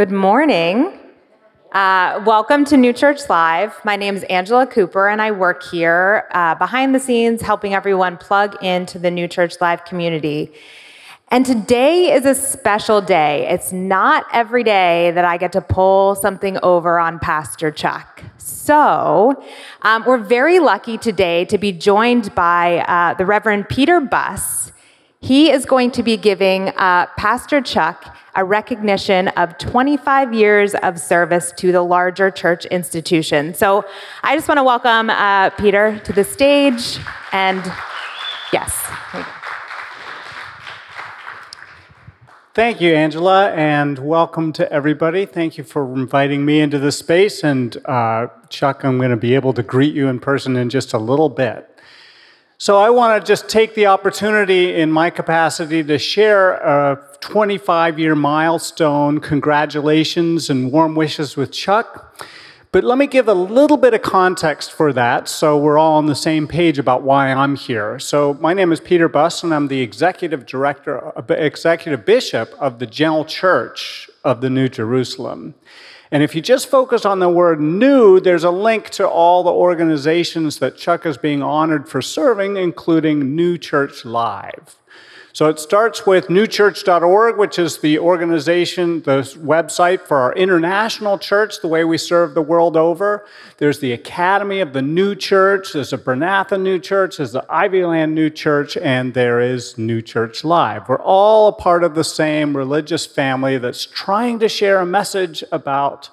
Good morning. Uh, welcome to New Church Live. My name is Angela Cooper, and I work here uh, behind the scenes helping everyone plug into the New Church Live community. And today is a special day. It's not every day that I get to pull something over on Pastor Chuck. So, um, we're very lucky today to be joined by uh, the Reverend Peter Buss. He is going to be giving uh, Pastor Chuck a recognition of 25 years of service to the larger church institution. So I just want to welcome uh, Peter to the stage. And yes. Thank you, Angela, and welcome to everybody. Thank you for inviting me into this space. And uh, Chuck, I'm going to be able to greet you in person in just a little bit. So I want to just take the opportunity in my capacity to share a 25 year milestone. Congratulations and warm wishes with Chuck. But let me give a little bit of context for that so we're all on the same page about why I'm here. So, my name is Peter Buss, and I'm the executive director, uh, executive bishop of the General Church of the New Jerusalem. And if you just focus on the word new, there's a link to all the organizations that Chuck is being honored for serving, including New Church Live. So it starts with newchurch.org, which is the organization, the website for our international church, the way we serve the world over. There's the Academy of the New Church, there's a Bryn Athyn New Church, there's the Ivyland New Church, and there is New Church Live. We're all a part of the same religious family that's trying to share a message about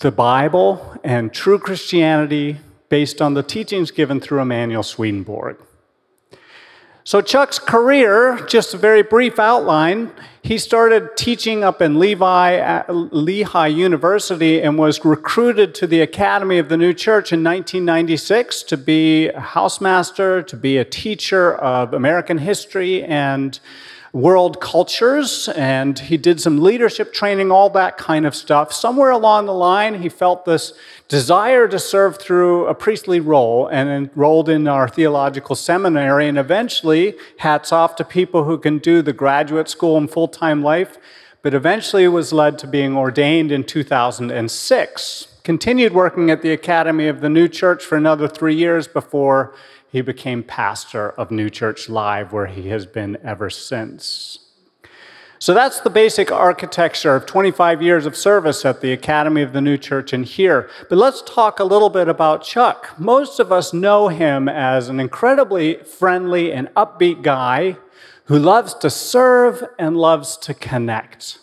the Bible and true Christianity based on the teachings given through Emanuel Swedenborg. So, Chuck's career, just a very brief outline, he started teaching up in Levi uh, at Lehigh University and was recruited to the Academy of the New Church in 1996 to be a housemaster, to be a teacher of American history and world cultures, and he did some leadership training, all that kind of stuff. Somewhere along the line, he felt this desire to serve through a priestly role and enrolled in our theological seminary. And eventually, hats off to people who can do the graduate school and full time life, but eventually was led to being ordained in 2006. Continued working at the Academy of the New Church for another three years before he became pastor of New Church Live, where he has been ever since. So that's the basic architecture of 25 years of service at the Academy of the New Church and here. But let's talk a little bit about Chuck. Most of us know him as an incredibly friendly and upbeat guy who loves to serve and loves to connect.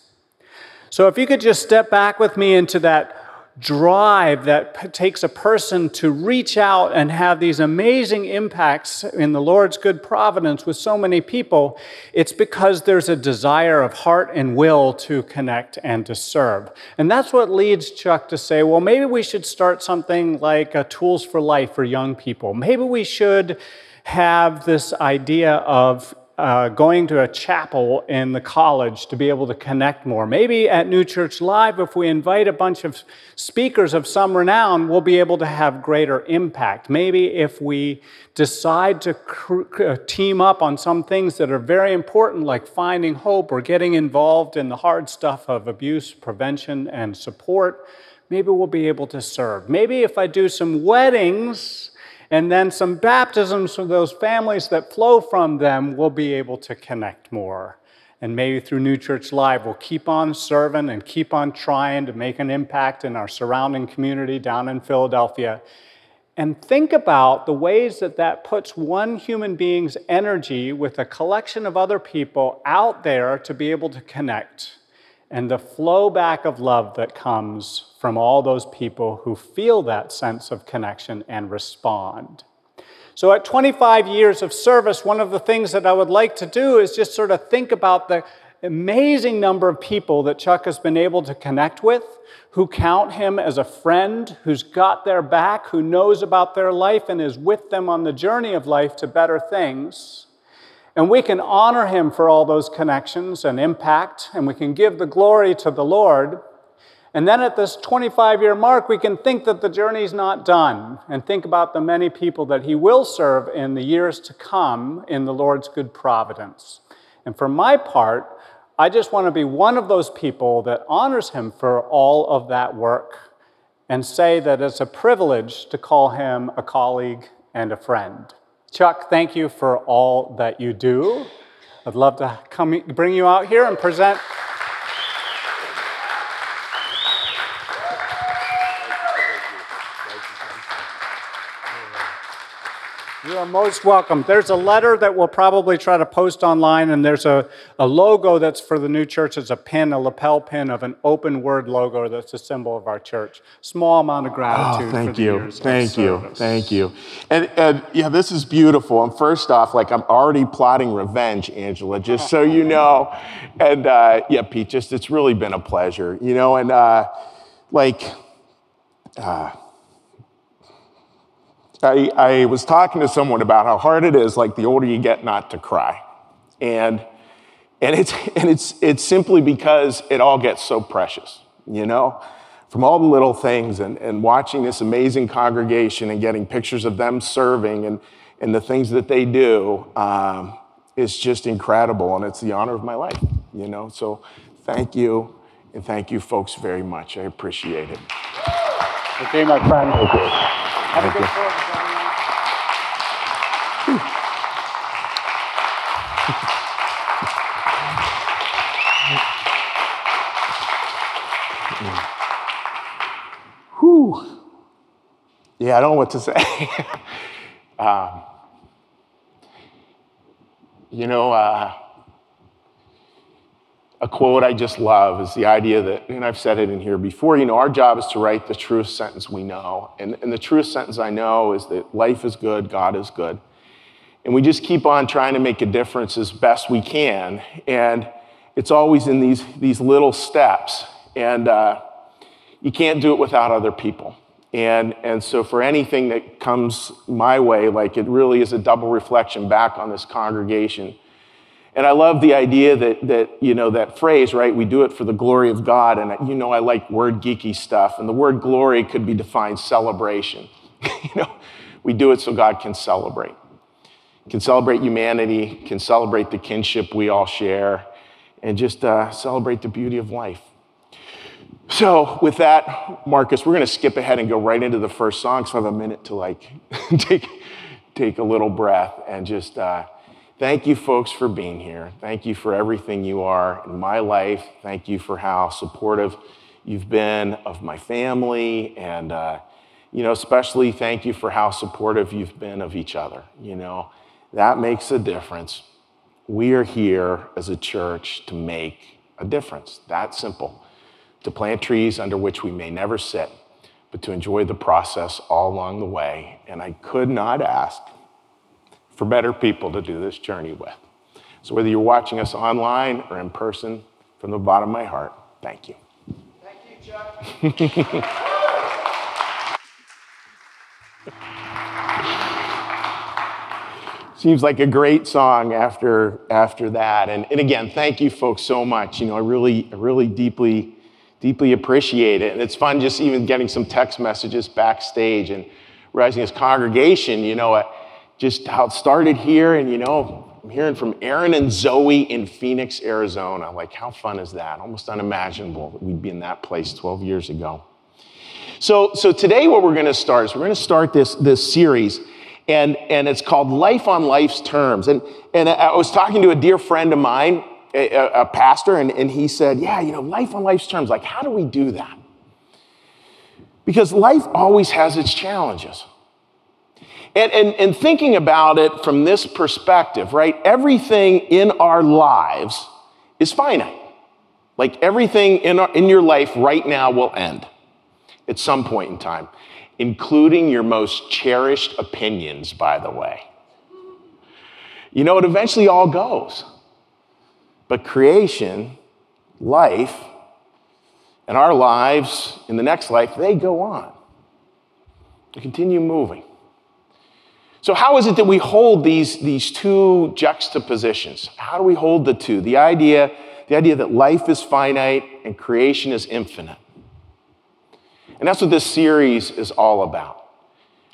So if you could just step back with me into that drive that takes a person to reach out and have these amazing impacts in the Lord's good providence with so many people, it's because there's a desire of heart and will to connect and to serve. And that's what leads Chuck to say, well, maybe we should start something like Tools for Life for young people. Maybe we should have this idea of uh, going to a chapel in the college to be able to connect more. Maybe at New Church Live, if we invite a bunch of speakers of some renown, we'll be able to have greater impact. Maybe if we decide to cr- uh, team up on some things that are very important, like finding hope or getting involved in the hard stuff of abuse prevention and support, maybe we'll be able to serve. Maybe if I do some weddings, and then some baptisms from those families that flow from them will be able to connect more. And maybe through New Church Live, we'll keep on serving and keep on trying to make an impact in our surrounding community down in Philadelphia. And think about the ways that that puts one human being's energy with a collection of other people out there to be able to connect and the flow back of love that comes from all those people who feel that sense of connection and respond. So, at 25 years of service, one of the things that I would like to do is just sort of think about the amazing number of people that Chuck has been able to connect with, who count him as a friend, who's got their back, who knows about their life, and is with them on the journey of life to better things. And we can honor him for all those connections and impact, and we can give the glory to the Lord. And then at this 25 year mark, we can think that the journey's not done and think about the many people that he will serve in the years to come in the Lord's good providence. And for my part, I just want to be one of those people that honors him for all of that work and say that it's a privilege to call him a colleague and a friend. Chuck, thank you for all that you do. I'd love to come bring you out here and present are most welcome. There's a letter that we'll probably try to post online, and there's a, a logo that's for the new church. It's a pin, a lapel pin of an open word logo that's a symbol of our church. Small amount of gratitude. Oh, thank you. Thank you. service. Thank you. And, and yeah, this is beautiful. And first off, like I'm already plotting revenge, Angela, just so you know. And uh, yeah, Pete, just it's really been a pleasure, you know. And uh, like, uh, I, I was talking to someone about how hard it is, like the older you get, not to cry, and and it's and it's it's simply because it all gets so precious, you know, from all the little things and and watching this amazing congregation and getting pictures of them serving and and the things that they do um, is just incredible, and it's the honor of my life, you know. So thank you, and thank you, folks, very much. I appreciate it. Okay, my friend. Have a good you. service, everyone. Whew. Yeah, I don't know what to say. um, you know, uh, a quote I just love is the idea that, and I've said it in here before, you know, our job is to write the truest sentence we know. And, and the truest sentence I know is that life is good, God is good. And we just keep on trying to make a difference as best we can. And it's always in these, these little steps. And uh, you can't do it without other people. And, and so, for anything that comes my way, like it really is a double reflection back on this congregation. And I love the idea that, that, you know, that phrase, right? We do it for the glory of God. And, you know, I like word geeky stuff. And the word glory could be defined celebration. you know, we do it so God can celebrate can celebrate humanity, can celebrate the kinship we all share, and just uh, celebrate the beauty of life. So, with that, Marcus, we're going to skip ahead and go right into the first song. So I have a minute to like take take a little breath and just uh, thank you, folks, for being here. Thank you for everything you are in my life. Thank you for how supportive you've been of my family, and uh, you know, especially thank you for how supportive you've been of each other. You know, that makes a difference. We are here as a church to make a difference. That simple. To plant trees under which we may never sit, but to enjoy the process all along the way. And I could not ask for better people to do this journey with. So, whether you're watching us online or in person, from the bottom of my heart, thank you. Thank you, Chuck. Seems like a great song after, after that. And, and again, thank you folks so much. You know, I really, really deeply, deeply appreciate it. And it's fun just even getting some text messages backstage and realizing this congregation, you know, uh, just how it started here. And, you know, I'm hearing from Aaron and Zoe in Phoenix, Arizona. Like, how fun is that? Almost unimaginable that we'd be in that place 12 years ago. So, so today what we're going to start is we're going to start this, this series and, and it's called Life on Life's Terms. And, and I was talking to a dear friend of mine, a, a pastor, and, and he said, Yeah, you know, life on life's terms. Like, how do we do that? Because life always has its challenges. And, and, and thinking about it from this perspective, right? Everything in our lives is finite. Like everything in, our, in your life right now will end at some point in time including your most cherished opinions, by the way. You know, it eventually all goes. But creation, life, and our lives in the next life, they go on. They continue moving. So, how is it that we hold these, these two juxtapositions? How do we hold the two? The idea, the idea that life is finite and creation is infinite. And that's what this series is all about.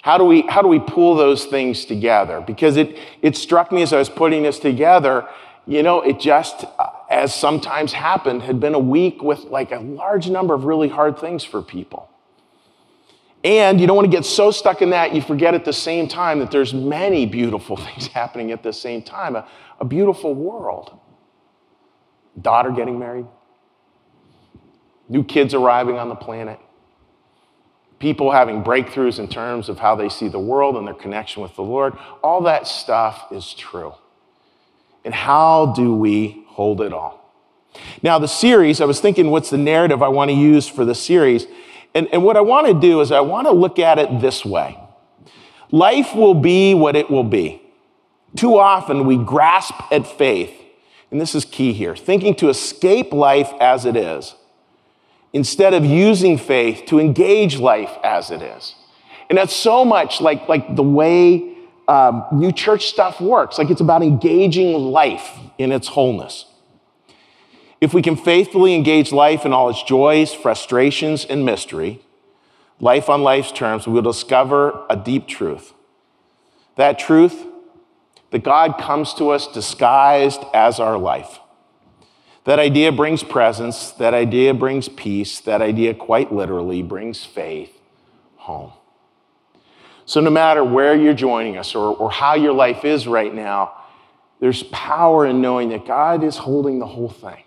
How do we, how do we pull those things together? Because it, it struck me as I was putting this together, you know, it just, uh, as sometimes happened, had been a week with like a large number of really hard things for people. And you don't want to get so stuck in that you forget at the same time that there's many beautiful things happening at the same time. A, a beautiful world. Daughter getting married, new kids arriving on the planet, people having breakthroughs in terms of how they see the world and their connection with the Lord. All that stuff is true. And how do we hold it all? Now, the series, I was thinking, what's the narrative I want to use for the series? And, and what I want to do is I want to look at it this way life will be what it will be. Too often we grasp at faith, and this is key here, thinking to escape life as it is instead of using faith to engage life as it is. And that's so much like, like the way um, new church stuff works. Like it's about engaging life in its wholeness. If we can faithfully engage life in all its joys, frustrations, and mystery, life on life's terms, we will discover a deep truth. That truth, that God comes to us disguised as our life. That idea brings presence, that idea brings peace, that idea quite literally brings faith home. So, no matter where you're joining us or, or how your life is right now, there's power in knowing that God is holding the whole thing,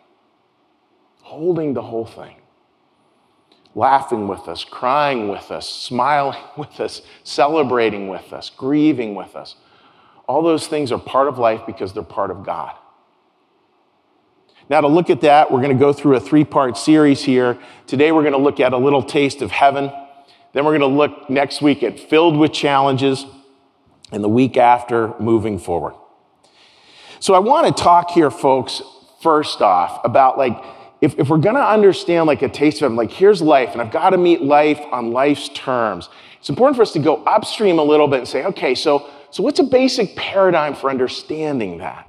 holding the whole thing, laughing with us, crying with us, smiling with us, celebrating with us, grieving with us. All those things are part of life because they're part of God. Now, to look at that, we're going to go through a three part series here. Today, we're going to look at a little taste of heaven. Then, we're going to look next week at filled with challenges, and the week after, moving forward. So, I want to talk here, folks, first off, about like, if, if we're going to understand like a taste of heaven, like here's life, and I've got to meet life on life's terms, it's important for us to go upstream a little bit and say, okay, so, so what's a basic paradigm for understanding that?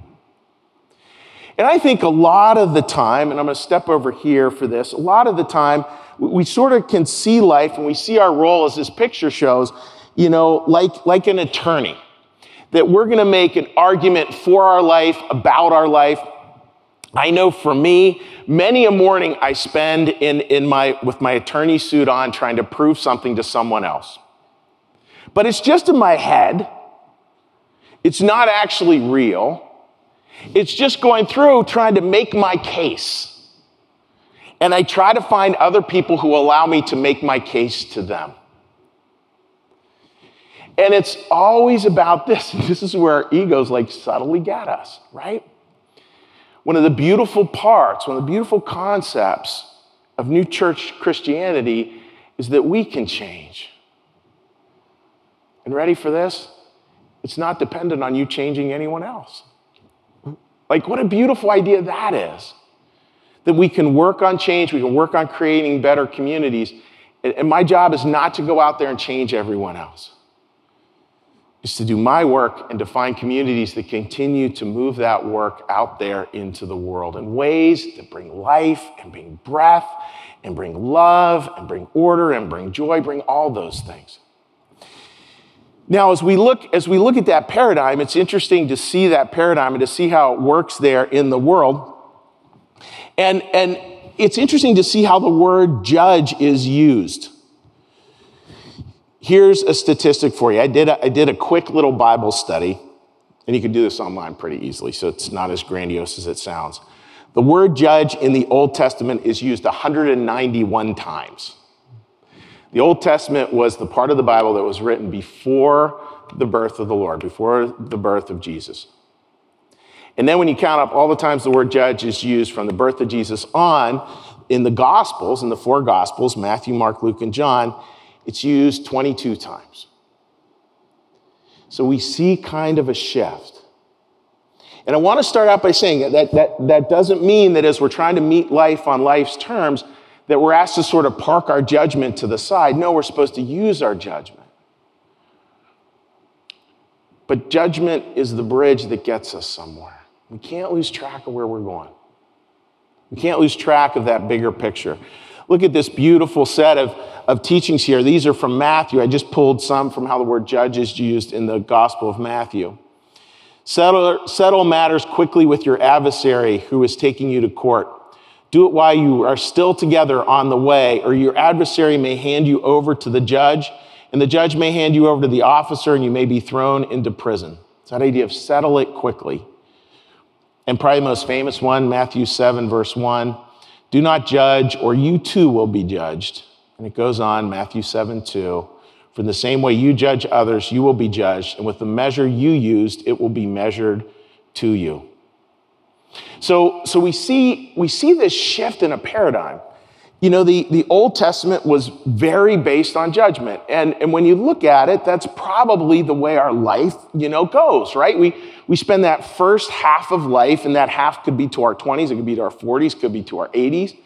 And I think a lot of the time, and I'm going to step over here for this, a lot of the time, we sort of can see life and we see our role as this picture shows, you know, like, like an attorney. That we're going to make an argument for our life, about our life. I know for me, many a morning I spend in, in my, with my attorney suit on trying to prove something to someone else. But it's just in my head. It's not actually real. It's just going through trying to make my case. And I try to find other people who allow me to make my case to them. And it's always about this. This is where our egos like subtly get us, right? One of the beautiful parts, one of the beautiful concepts of new church Christianity is that we can change. And ready for this? It's not dependent on you changing anyone else. Like, what a beautiful idea that is. That we can work on change, we can work on creating better communities. And my job is not to go out there and change everyone else. It's to do my work and to find communities that continue to move that work out there into the world in ways that bring life and bring breath and bring love and bring order and bring joy, bring all those things. Now, as we look, as we look at that paradigm, it's interesting to see that paradigm and to see how it works there in the world. And, and it's interesting to see how the word judge is used. Here's a statistic for you. I did a, I did a quick little Bible study, and you can do this online pretty easily, so it's not as grandiose as it sounds. The word judge in the Old Testament is used 191 times. The Old Testament was the part of the Bible that was written before the birth of the Lord, before the birth of Jesus. And then when you count up all the times the word judge is used from the birth of Jesus on, in the Gospels, in the four Gospels, Matthew, Mark, Luke, and John, it's used 22 times. So we see kind of a shift. And I want to start out by saying that, that that doesn't mean that as we're trying to meet life on life's terms, that we're asked to sort of park our judgment to the side. No, we're supposed to use our judgment. But judgment is the bridge that gets us somewhere. We can't lose track of where we're going. We can't lose track of that bigger picture. Look at this beautiful set of, of teachings here. These are from Matthew. I just pulled some from how the word judge is used in the Gospel of Matthew. Settle, settle matters quickly with your adversary who is taking you to court. Do it while you are still together on the way, or your adversary may hand you over to the judge, and the judge may hand you over to the officer, and you may be thrown into prison. It's that idea of settle it quickly. And probably the most famous one, Matthew 7, verse 1 Do not judge, or you too will be judged. And it goes on, Matthew 7, 2. For the same way you judge others, you will be judged, and with the measure you used, it will be measured to you. So, so we, see, we see this shift in a paradigm. You know, the, the Old Testament was very based on judgment. And, and when you look at it, that's probably the way our life, you know, goes, right? We, we spend that first half of life, and that half could be to our 20s, it could be to our 40s, could be to our 80s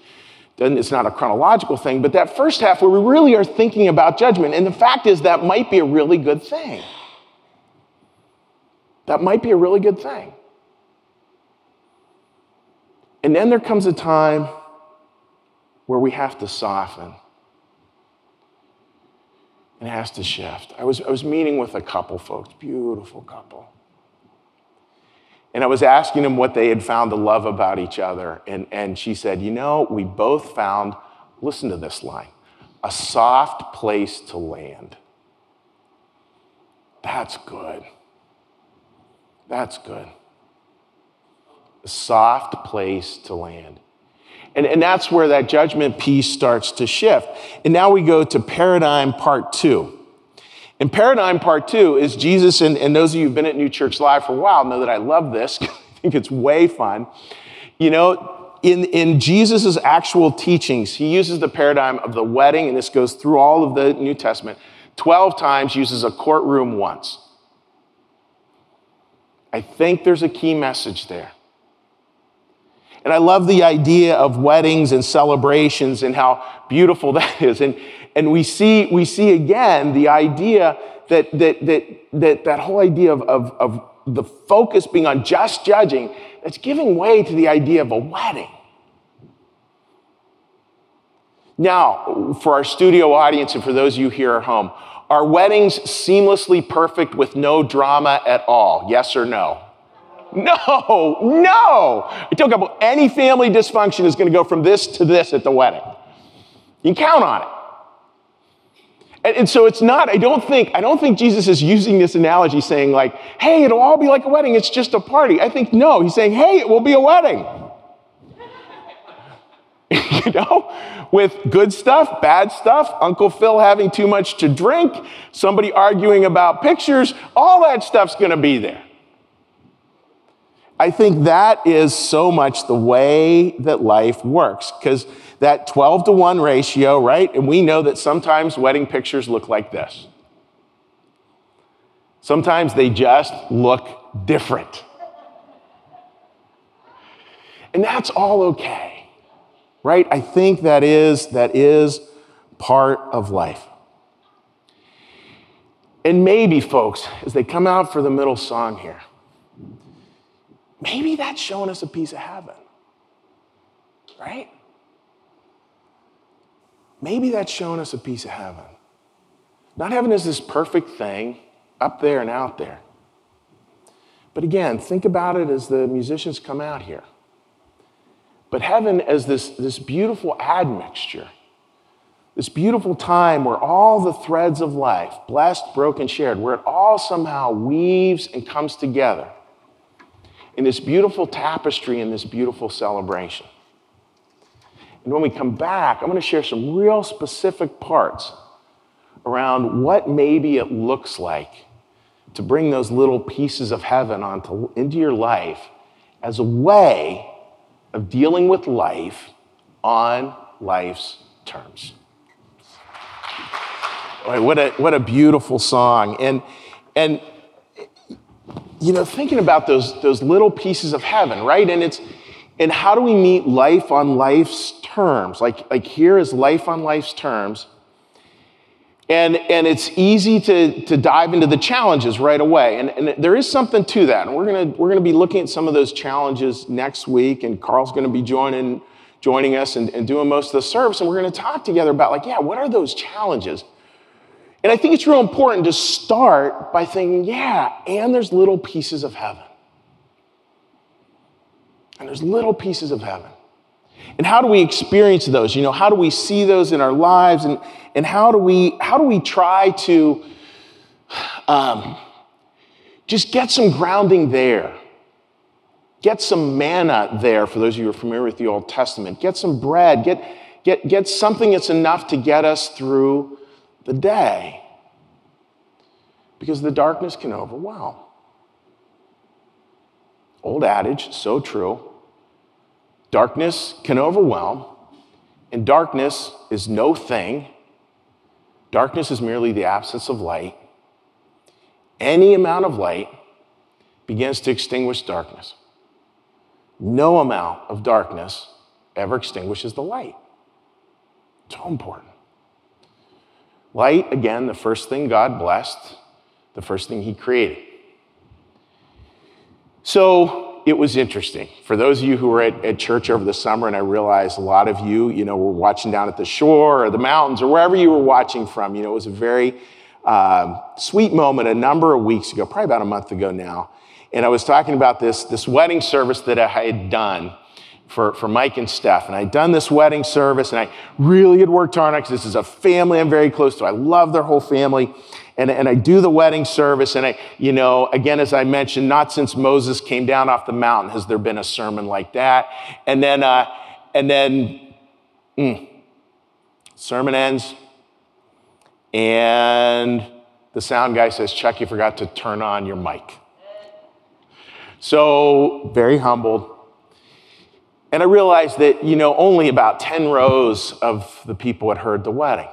then it's not a chronological thing, but that first half where we really are thinking about judgment. And the fact is, that might be a really good thing. That might be a really good thing. And then there comes a time where we have to soften. It has to shift. I was, I was meeting with a couple folks, beautiful couple. And I was asking them what they had found to love about each other. And, and she said, You know, we both found, listen to this line, a soft place to land. That's good. That's good. A soft place to land. And, and that's where that judgment piece starts to shift. And now we go to paradigm part two. And paradigm part two is Jesus, and, and those of you who've been at New Church Live for a while know that I love this. I think it's way fun. You know, in, in Jesus' actual teachings, he uses the paradigm of the wedding, and this goes through all of the New Testament. 12 times uses a courtroom once. I think there's a key message there. And I love the idea of weddings and celebrations and how beautiful that is. And, and we see, we see again the idea that that, that, that, that whole idea of, of, of the focus being on just judging, that's giving way to the idea of a wedding. Now, for our studio audience and for those of you here at home, are weddings seamlessly perfect with no drama at all? Yes or no? No, no. I tell couple, any family dysfunction is going to go from this to this at the wedding. You can count on it. And, and, so it's not, I don't think, I don't think Jesus is using this analogy saying like, hey, it'll all be like a wedding, it's just a party. I think no, he's saying, hey, it will be a wedding. you know, with good stuff, bad stuff, Uncle Phil having too much to drink, somebody arguing about pictures, all that stuff's gonna be there. I think that is so much the way that life works because that 12 to 1 ratio, right? And we know that sometimes wedding pictures look like this. Sometimes they just look different. And that's all okay. Right? I think that is that is part of life. And maybe folks, as they come out for the middle song here, maybe that's showing us a piece of heaven, right? Maybe that's showing us a piece of heaven. Not heaven is this perfect thing up there and out there. But again, think about it as the musicians come out here. But heaven as this, this beautiful admixture, this beautiful time where all the threads of life, blessed, broken, shared, where it all somehow weaves and comes together in this beautiful tapestry and this beautiful celebration. And when we come back, I'm going to share some real specific parts around what maybe it looks like to bring those little pieces of heaven onto, into your life as a way of dealing with life on life's terms. What a, what a beautiful song. And, and you know, thinking about those, those little pieces of heaven, right? And it's, and how do we meet life on life's terms? Like, like here is life on life's terms. And, and it's easy to, to dive into the challenges right away. And, and there is something to that. And we're going we're gonna be looking at some of those challenges next week. And Carl's going to be joining, joining us and, and doing most of the service. And we're going to talk together about, like, yeah, what are those challenges? And I think it's real important to start by thinking, yeah, and there's little pieces of heaven. And there's little pieces of heaven. And how do we experience those? You know, how do we see those in our lives? And, and how, do we, how do we try to um, just get some grounding there? Get some manna there, for those of you who are familiar with the Old Testament. Get some bread. Get, get, get something that's enough to get us through the day. Because the darkness can overwhelm. Old adage, so true. Darkness can overwhelm, and darkness is no thing. Darkness is merely the absence of light. Any amount of light begins to extinguish darkness. No amount of darkness ever extinguishes the light. So important. Light, again, the first thing God blessed, the first thing He created. So it was interesting. For those of you who were at, at, church over the summer, and I realize a lot of you, you know, were watching down at the shore or the mountains or wherever you were watching from, you know, it was a very um, sweet moment a number of weeks ago, probably about a month ago now. And I was talking about this, this wedding service that I had done for, for Mike and Steph. And I'd done this wedding service and I really had worked hard on it because this is a family I'm very close to. I love their whole family. And, and I do the wedding service. And I, you know, again, as I mentioned, not since Moses came down off the mountain has there been a sermon like that. And then, uh, and then, mm, sermon ends. And the sound guy says, Chuck, you forgot to turn on your mic. So, very humbled. And I realized that, you know, only about 10 rows of the people had heard the wedding.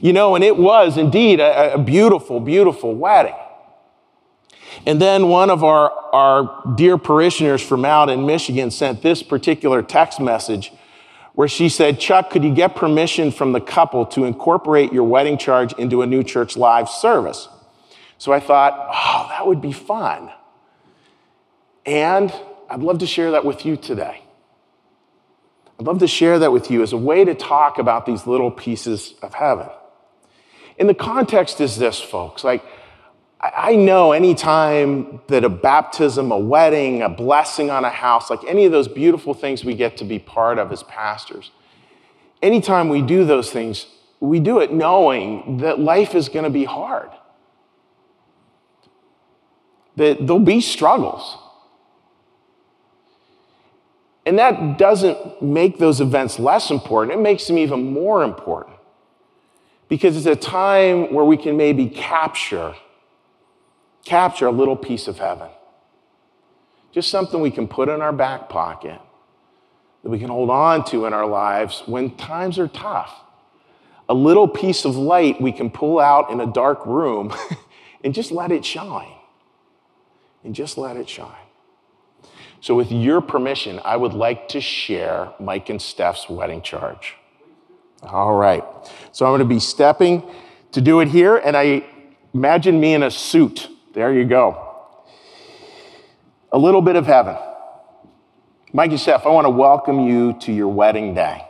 You know, and it was indeed a, a beautiful, beautiful wedding. And then one of our, our dear parishioners from out in Michigan sent this particular text message where she said, Chuck, could you get permission from the couple to incorporate your wedding charge into a new church live service? So I thought, oh, that would be fun. And I'd love to share that with you today. I'd love to share that with you as a way to talk about these little pieces of heaven. And the context is this, folks. Like, I know anytime that a baptism, a wedding, a blessing on a house, like any of those beautiful things we get to be part of as pastors, anytime we do those things, we do it knowing that life is going to be hard, that there'll be struggles. And that doesn't make those events less important, it makes them even more important. Because it's a time where we can maybe capture, capture a little piece of heaven. Just something we can put in our back pocket that we can hold on to in our lives when times are tough. A little piece of light we can pull out in a dark room and just let it shine. And just let it shine. So, with your permission, I would like to share Mike and Steph's wedding charge. All right. So, I'm going to be stepping to do it here, and I imagine me in a suit. There you go. A little bit of heaven. Mike and Steph, I want to welcome you to your wedding day.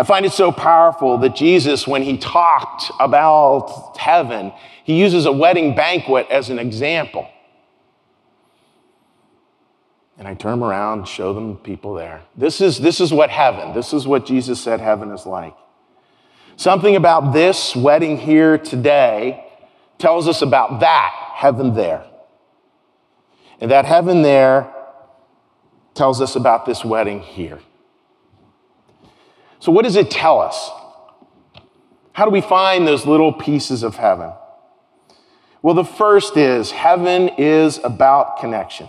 I find it so powerful that Jesus, when he talked about heaven, he uses a wedding banquet as an example. And I turn around, show them people there. This is, this is what heaven, this is what Jesus said heaven is like. Something about this wedding here today tells us about that heaven there. And that heaven there tells us about this wedding here. So, what does it tell us? How do we find those little pieces of heaven? Well, the first is heaven is about connection.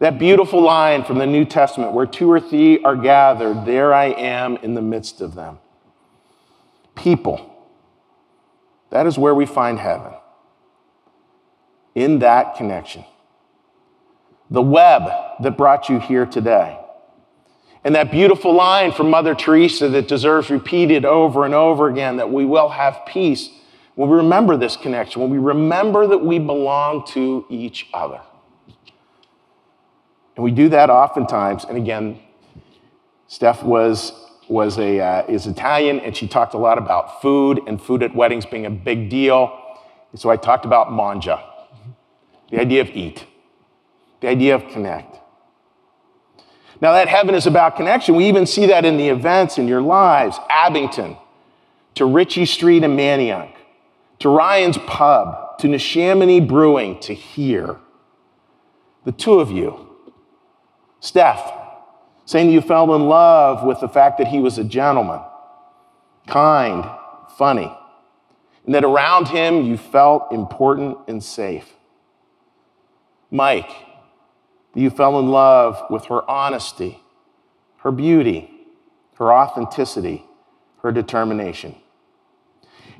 That beautiful line from the New Testament where two or three are gathered, there I am in the midst of them. People. That is where we find heaven. In that connection. The web that brought you here today. And that beautiful line from Mother Teresa that deserves repeated over and over again that we will have peace when we remember this connection, when we remember that we belong to each other. And we do that oftentimes. And again, Steph was, was a, uh, is Italian, and she talked a lot about food and food at weddings being a big deal. And so I talked about mangia, the idea of eat, the idea of connect. Now, that heaven is about connection. We even see that in the events in your lives Abington, to Ritchie Street in Manayunk, to Ryan's Pub, to Neshaminy Brewing, to here. The two of you. Steph, saying you fell in love with the fact that he was a gentleman, kind, funny, and that around him you felt important and safe. Mike, you fell in love with her honesty, her beauty, her authenticity, her determination.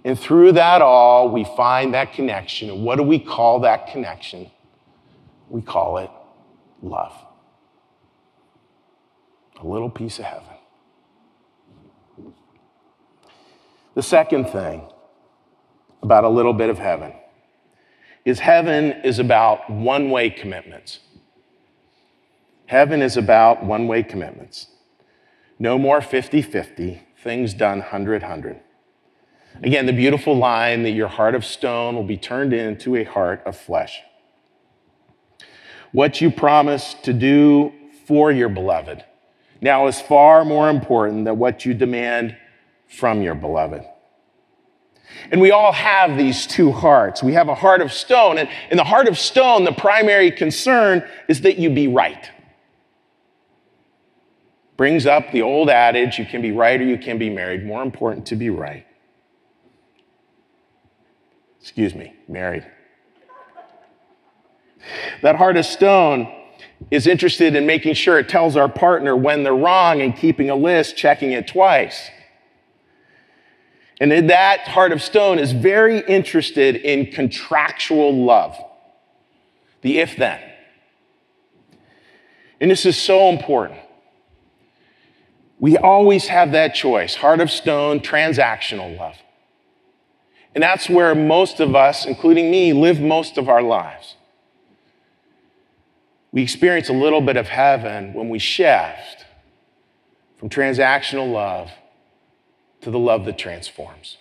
And through that all, we find that connection. And what do we call that connection? We call it love. A little piece of heaven. The second thing about a little bit of heaven is heaven is about one way commitments. Heaven is about one way commitments. No more 50 50, things done 100 100. Again, the beautiful line that your heart of stone will be turned into a heart of flesh. What you promise to do for your beloved now is far more important than what you demand from your beloved. And we all have these two hearts. We have a heart of stone, and in the heart of stone, the primary concern is that you be right. Brings up the old adage you can be right or you can be married. More important to be right. Excuse me, married. That heart of stone is interested in making sure it tells our partner when they're wrong and keeping a list, checking it twice. And that heart of stone is very interested in contractual love, the if then. And this is so important. We always have that choice heart of stone, transactional love. And that's where most of us, including me, live most of our lives. We experience a little bit of heaven when we shift from transactional love to the love that transforms.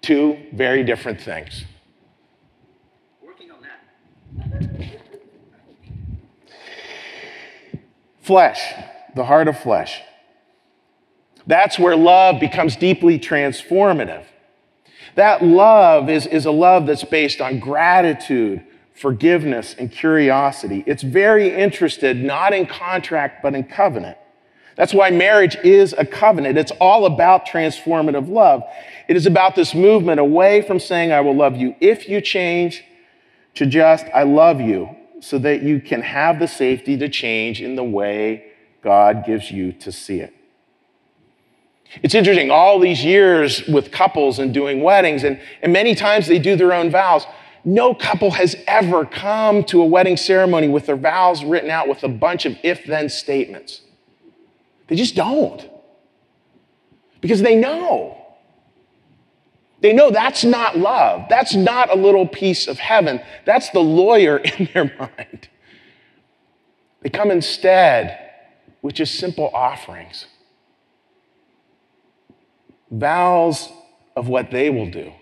Two very different things. Working on that. Flesh, the heart of flesh. That's where love becomes deeply transformative. That love is, is a love that's based on gratitude, forgiveness, and curiosity. It's very interested not in contract, but in covenant. That's why marriage is a covenant. It's all about transformative love. It is about this movement away from saying, I will love you if you change, to just, I love you, so that you can have the safety to change in the way God gives you to see it. It's interesting, all these years with couples and doing weddings, and, and many times they do their own vows. No couple has ever come to a wedding ceremony with their vows written out with a bunch of if then statements. They just don't. Because they know. They know that's not love. That's not a little piece of heaven. That's the lawyer in their mind. They come instead with just simple offerings, vows of what they will do,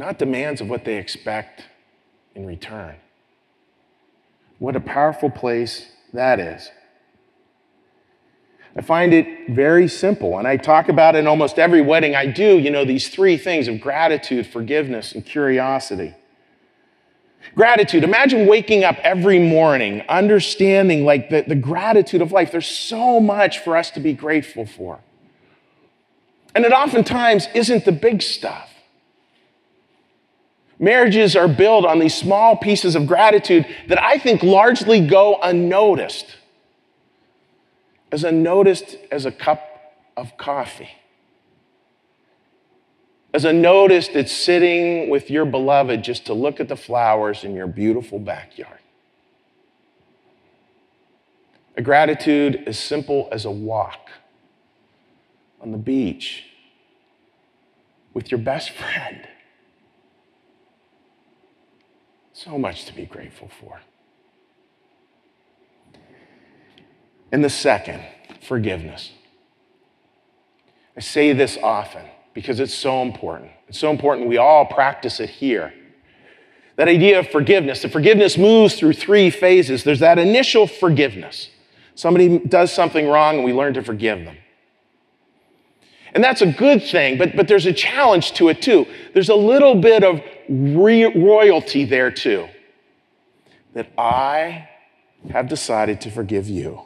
not demands of what they expect in return. What a powerful place that is. I find it very simple. And I talk about it in almost every wedding I do, you know, these three things of gratitude, forgiveness, and curiosity. Gratitude. Imagine waking up every morning understanding like the, the gratitude of life. There's so much for us to be grateful for. And it oftentimes isn't the big stuff. Marriages are built on these small pieces of gratitude that I think largely go unnoticed as unnoticed as a cup of coffee. As unnoticed it's sitting with your beloved just to look at the flowers in your beautiful backyard. A gratitude as simple as a walk on the beach with your best friend. So much to be grateful for. And the second, forgiveness. I say this often because it's so important. It's so important we all practice it here. that idea of forgiveness. The forgiveness moves through three phases. There's that initial forgiveness. Somebody does something wrong and we learn to forgive them. And that's a good thing, but, but there's a challenge to it too. There's a little bit of re- royalty there too. That I have decided to forgive you.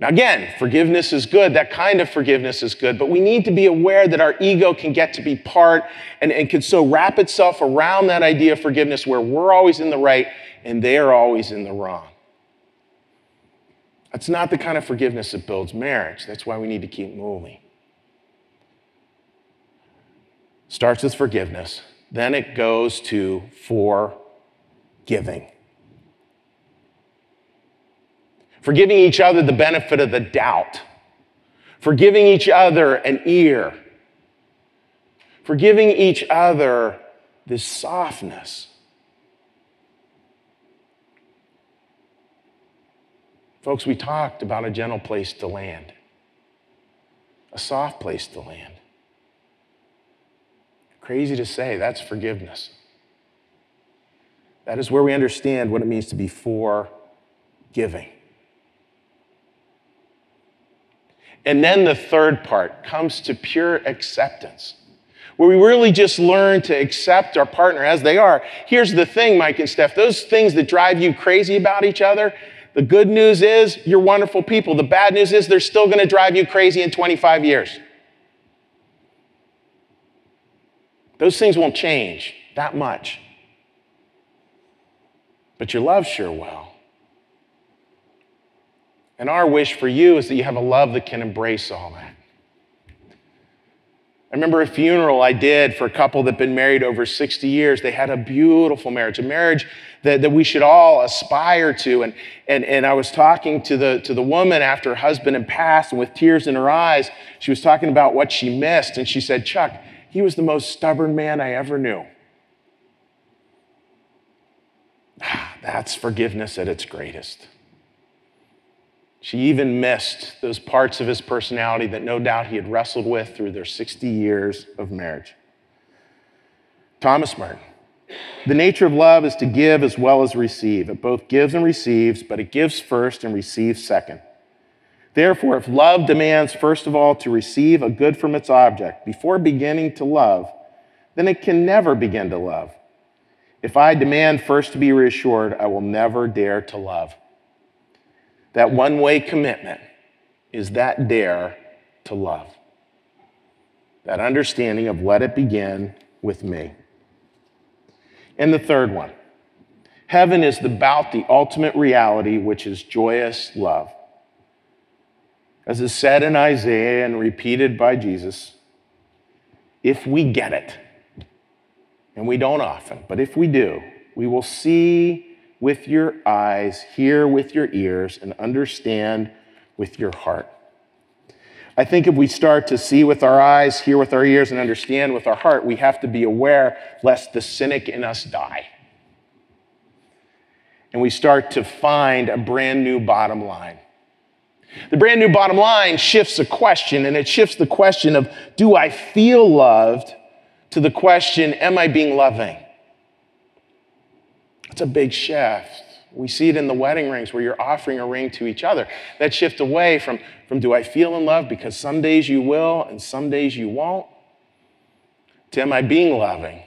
Now, again, forgiveness is good. That kind of forgiveness is good, but we need to be aware that our ego can get to be part and, and can so wrap itself around that idea of forgiveness where we're always in the right and they're always in the wrong. That's not the kind of forgiveness that builds marriage. That's why we need to keep moving. Starts with forgiveness, then it goes to forgiving. forgiving each other the benefit of the doubt, forgiving each other an ear, forgiving each other this softness. Folks, we talked about a gentle place to land, a soft place to land. Crazy to say, that's forgiveness. That is where we understand what it means to be forgiving. And then the third part comes to pure acceptance, where we really just learn to accept our partner as they are. Here's the thing, Mike and Steph those things that drive you crazy about each other, the good news is you're wonderful people. The bad news is they're still going to drive you crazy in 25 years. Those things won't change that much. But your love sure will. And our wish for you is that you have a love that can embrace all that. I remember a funeral I did for a couple that had been married over 60 years. They had a beautiful marriage, a marriage that, that we should all aspire to. And, and, and I was talking to the, to the woman after her husband had passed, and with tears in her eyes, she was talking about what she missed. And she said, Chuck, he was the most stubborn man I ever knew. That's forgiveness at its greatest. She even missed those parts of his personality that no doubt he had wrestled with through their 60 years of marriage. Thomas Merton. The nature of love is to give as well as receive. It both gives and receives, but it gives first and receives second. Therefore, if love demands first of all to receive a good from its object before beginning to love, then it can never begin to love. If I demand first to be reassured, I will never dare to love. That one way commitment is that dare to love. That understanding of let it begin with me. And the third one heaven is about the ultimate reality, which is joyous love. As is said in Isaiah and repeated by Jesus, if we get it, and we don't often, but if we do, we will see with your eyes, hear with your ears, and understand with your heart. I think if we start to see with our eyes, hear with our ears, and understand with our heart, we have to be aware lest the cynic in us die. And we start to find a brand new bottom line. The brand new bottom line shifts a question, and it shifts the question of do I feel loved to the question, am I being loving? It's a big shift. We see it in the wedding rings where you're offering a ring to each other. That shift away from, from do I feel in love because some days you will and some days you won't, to am I being loving,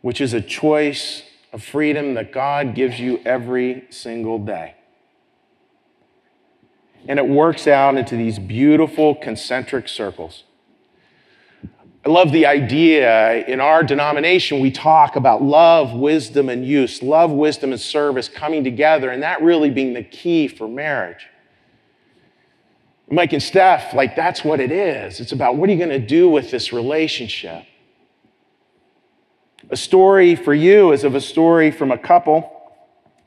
which is a choice of freedom that God gives you every single day. And it works out into these beautiful concentric circles. I love the idea in our denomination, we talk about love, wisdom, and use, love, wisdom, and service coming together, and that really being the key for marriage. Mike and Steph, like that's what it is. It's about what are you going to do with this relationship? A story for you is of a story from a couple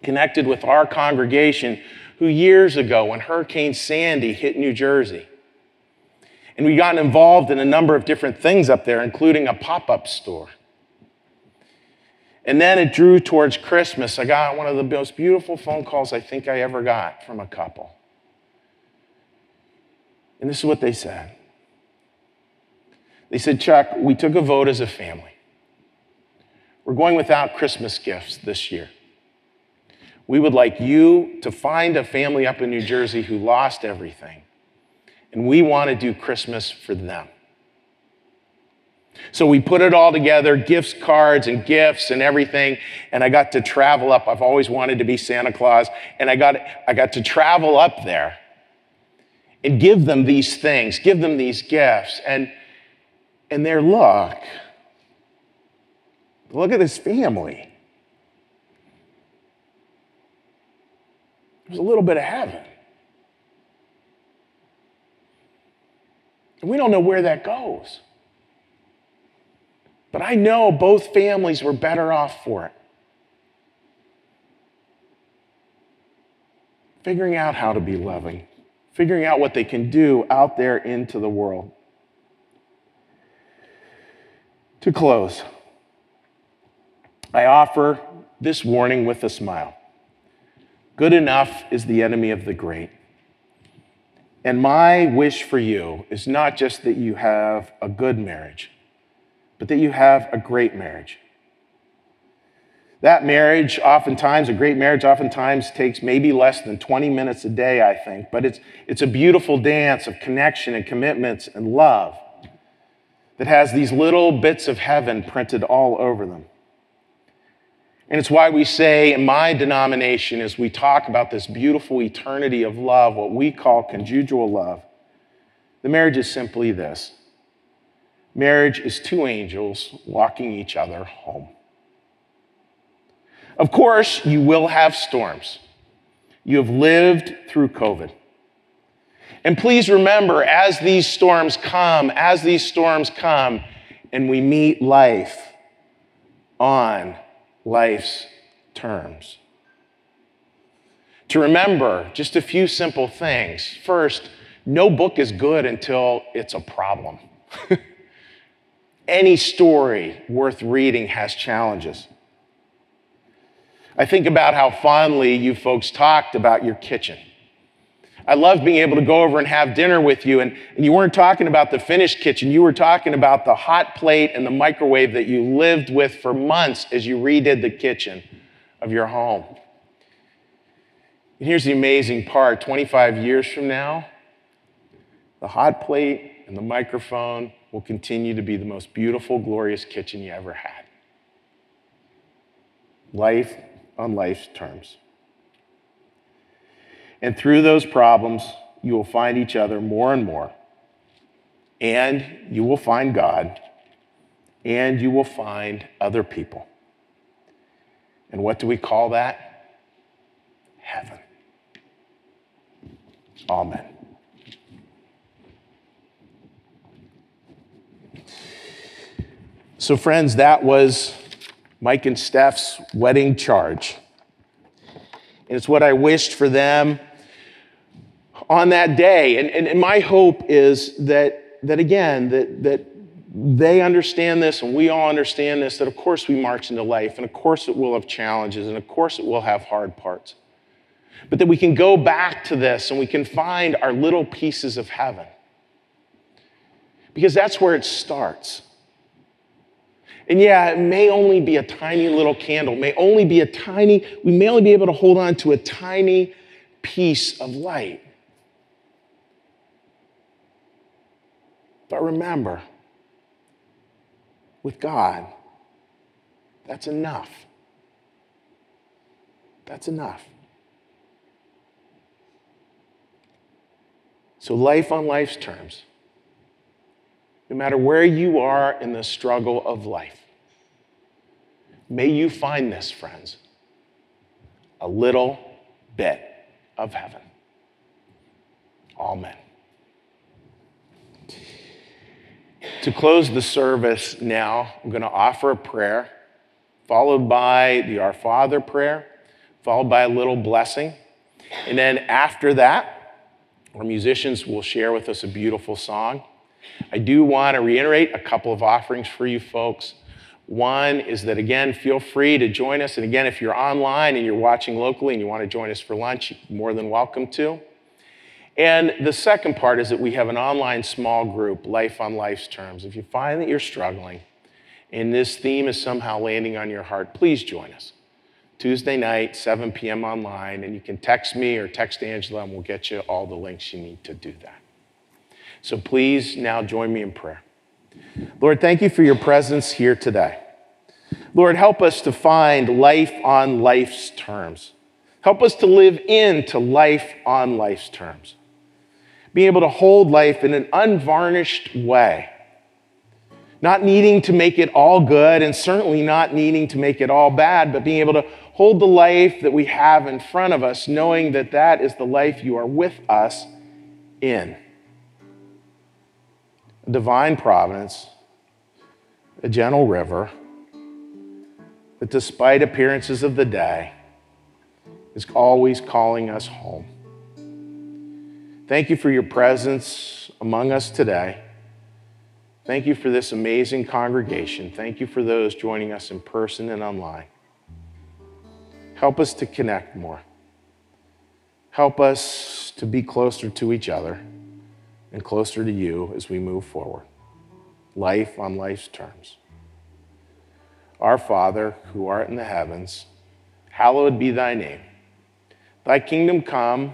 connected with our congregation who years ago, when Hurricane Sandy hit New Jersey, and we got involved in a number of different things up there, including a pop up store. And then it drew towards Christmas. I got one of the most beautiful phone calls I think I ever got from a couple. And this is what they said They said, Chuck, we took a vote as a family. We're going without Christmas gifts this year. We would like you to find a family up in New Jersey who lost everything, and we want to do Christmas for them. So we put it all together gifts, cards, and gifts and everything. And I got to travel up. I've always wanted to be Santa Claus. And I got, I got to travel up there and give them these things, give them these gifts. And, and their look, look at this family. There's a little bit of heaven. And we don't know where that goes. But I know both families were better off for it. Figuring out how to be loving, figuring out what they can do out there into the world. To close, I offer this warning with a smile. Good enough is the enemy of the great. And my wish for you is not just that you have a good marriage, but that you have a great marriage. That marriage, oftentimes, a great marriage, oftentimes takes maybe less than 20 minutes a day, I think, but it's, it's a beautiful dance of connection and commitments and love that has these little bits of heaven printed all over them. And it's why we say in my denomination, as we talk about this beautiful eternity of love, what we call conjugal love, the marriage is simply this Marriage is two angels walking each other home. Of course, you will have storms. You have lived through COVID. And please remember, as these storms come, as these storms come, and we meet life on life's terms. To remember just a few simple things. First, no book is good until it's a problem. Any story worth reading has challenges. I think about how fondly you folks talked about your kitchen. I love being able to go over and have dinner with you, and, and, you weren't talking about the finished kitchen. You were talking about the hot plate and the microwave that you lived with for months as you redid the kitchen of your home. And here's the amazing part 25 years from now, the hot plate and the microphone will continue to be the most beautiful, glorious kitchen you ever had. Life on life's terms. And through those problems, you will find each other more and more. And you will find God. And you will find other people. And what do we call that? Heaven. Amen. So, friends, that was Mike and Steph's wedding charge. And it's what I wished for them on that day. And, and, and, my hope is that, that again, that, that they understand this and we all understand this, that of course we march into life, and of course it will have challenges, and of course it will have hard parts. But that we can go back to this and we can find our little pieces of heaven. Because that's where it starts. And yeah, it may only be a tiny little candle, may only be a tiny, we may only be able to hold on to a tiny piece of light. But remember, with God, that's enough. That's enough. So, life on life's terms no matter where you are in the struggle of life. May you find this, friends, a little bit of heaven. Amen. To close the service now, I'm going to offer a prayer, followed by the Our Father prayer, followed by a little blessing. And then after that, our musicians will share with us a beautiful song. I do want to reiterate a couple of offerings for you folks. One is that, again, feel free to join us. And again, if you're online and you're watching locally and you want to join us for lunch, you're more than welcome to. And the second part is that we have an online small group, Life on Life's Terms. If you find that you're struggling and this theme is somehow landing on your heart, please join us. Tuesday night, 7 p.m. online, and you can text me or text Angela, and we'll get you all the links you need to do that. So please now join me in prayer. Lord, thank you for your presence here today. Lord, help us to find life on life's terms. Help us to live into life on life's terms. Being able to hold life in an unvarnished way not needing to make it all good and certainly not needing to make it all bad, but being able to hold the life that we have in front of us, knowing that that is the life you are with us in. A divine providence, a gentle river that, despite appearances of the day, is always calling us home. Thank you for your presence among us today. Thank you for this amazing congregation. Thank you for those joining us in person and online. Help us to connect more. Help us to be closer to each other and closer to you as we move forward. Life on life's terms. Our Father, who art in the heavens, hallowed be thy name. Thy kingdom come,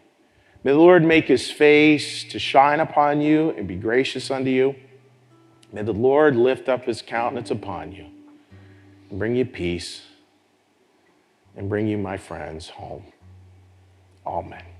May the Lord make his face to shine upon you and be gracious unto you. May the Lord lift up his countenance upon you and bring you peace and bring you, my friends, home. Amen.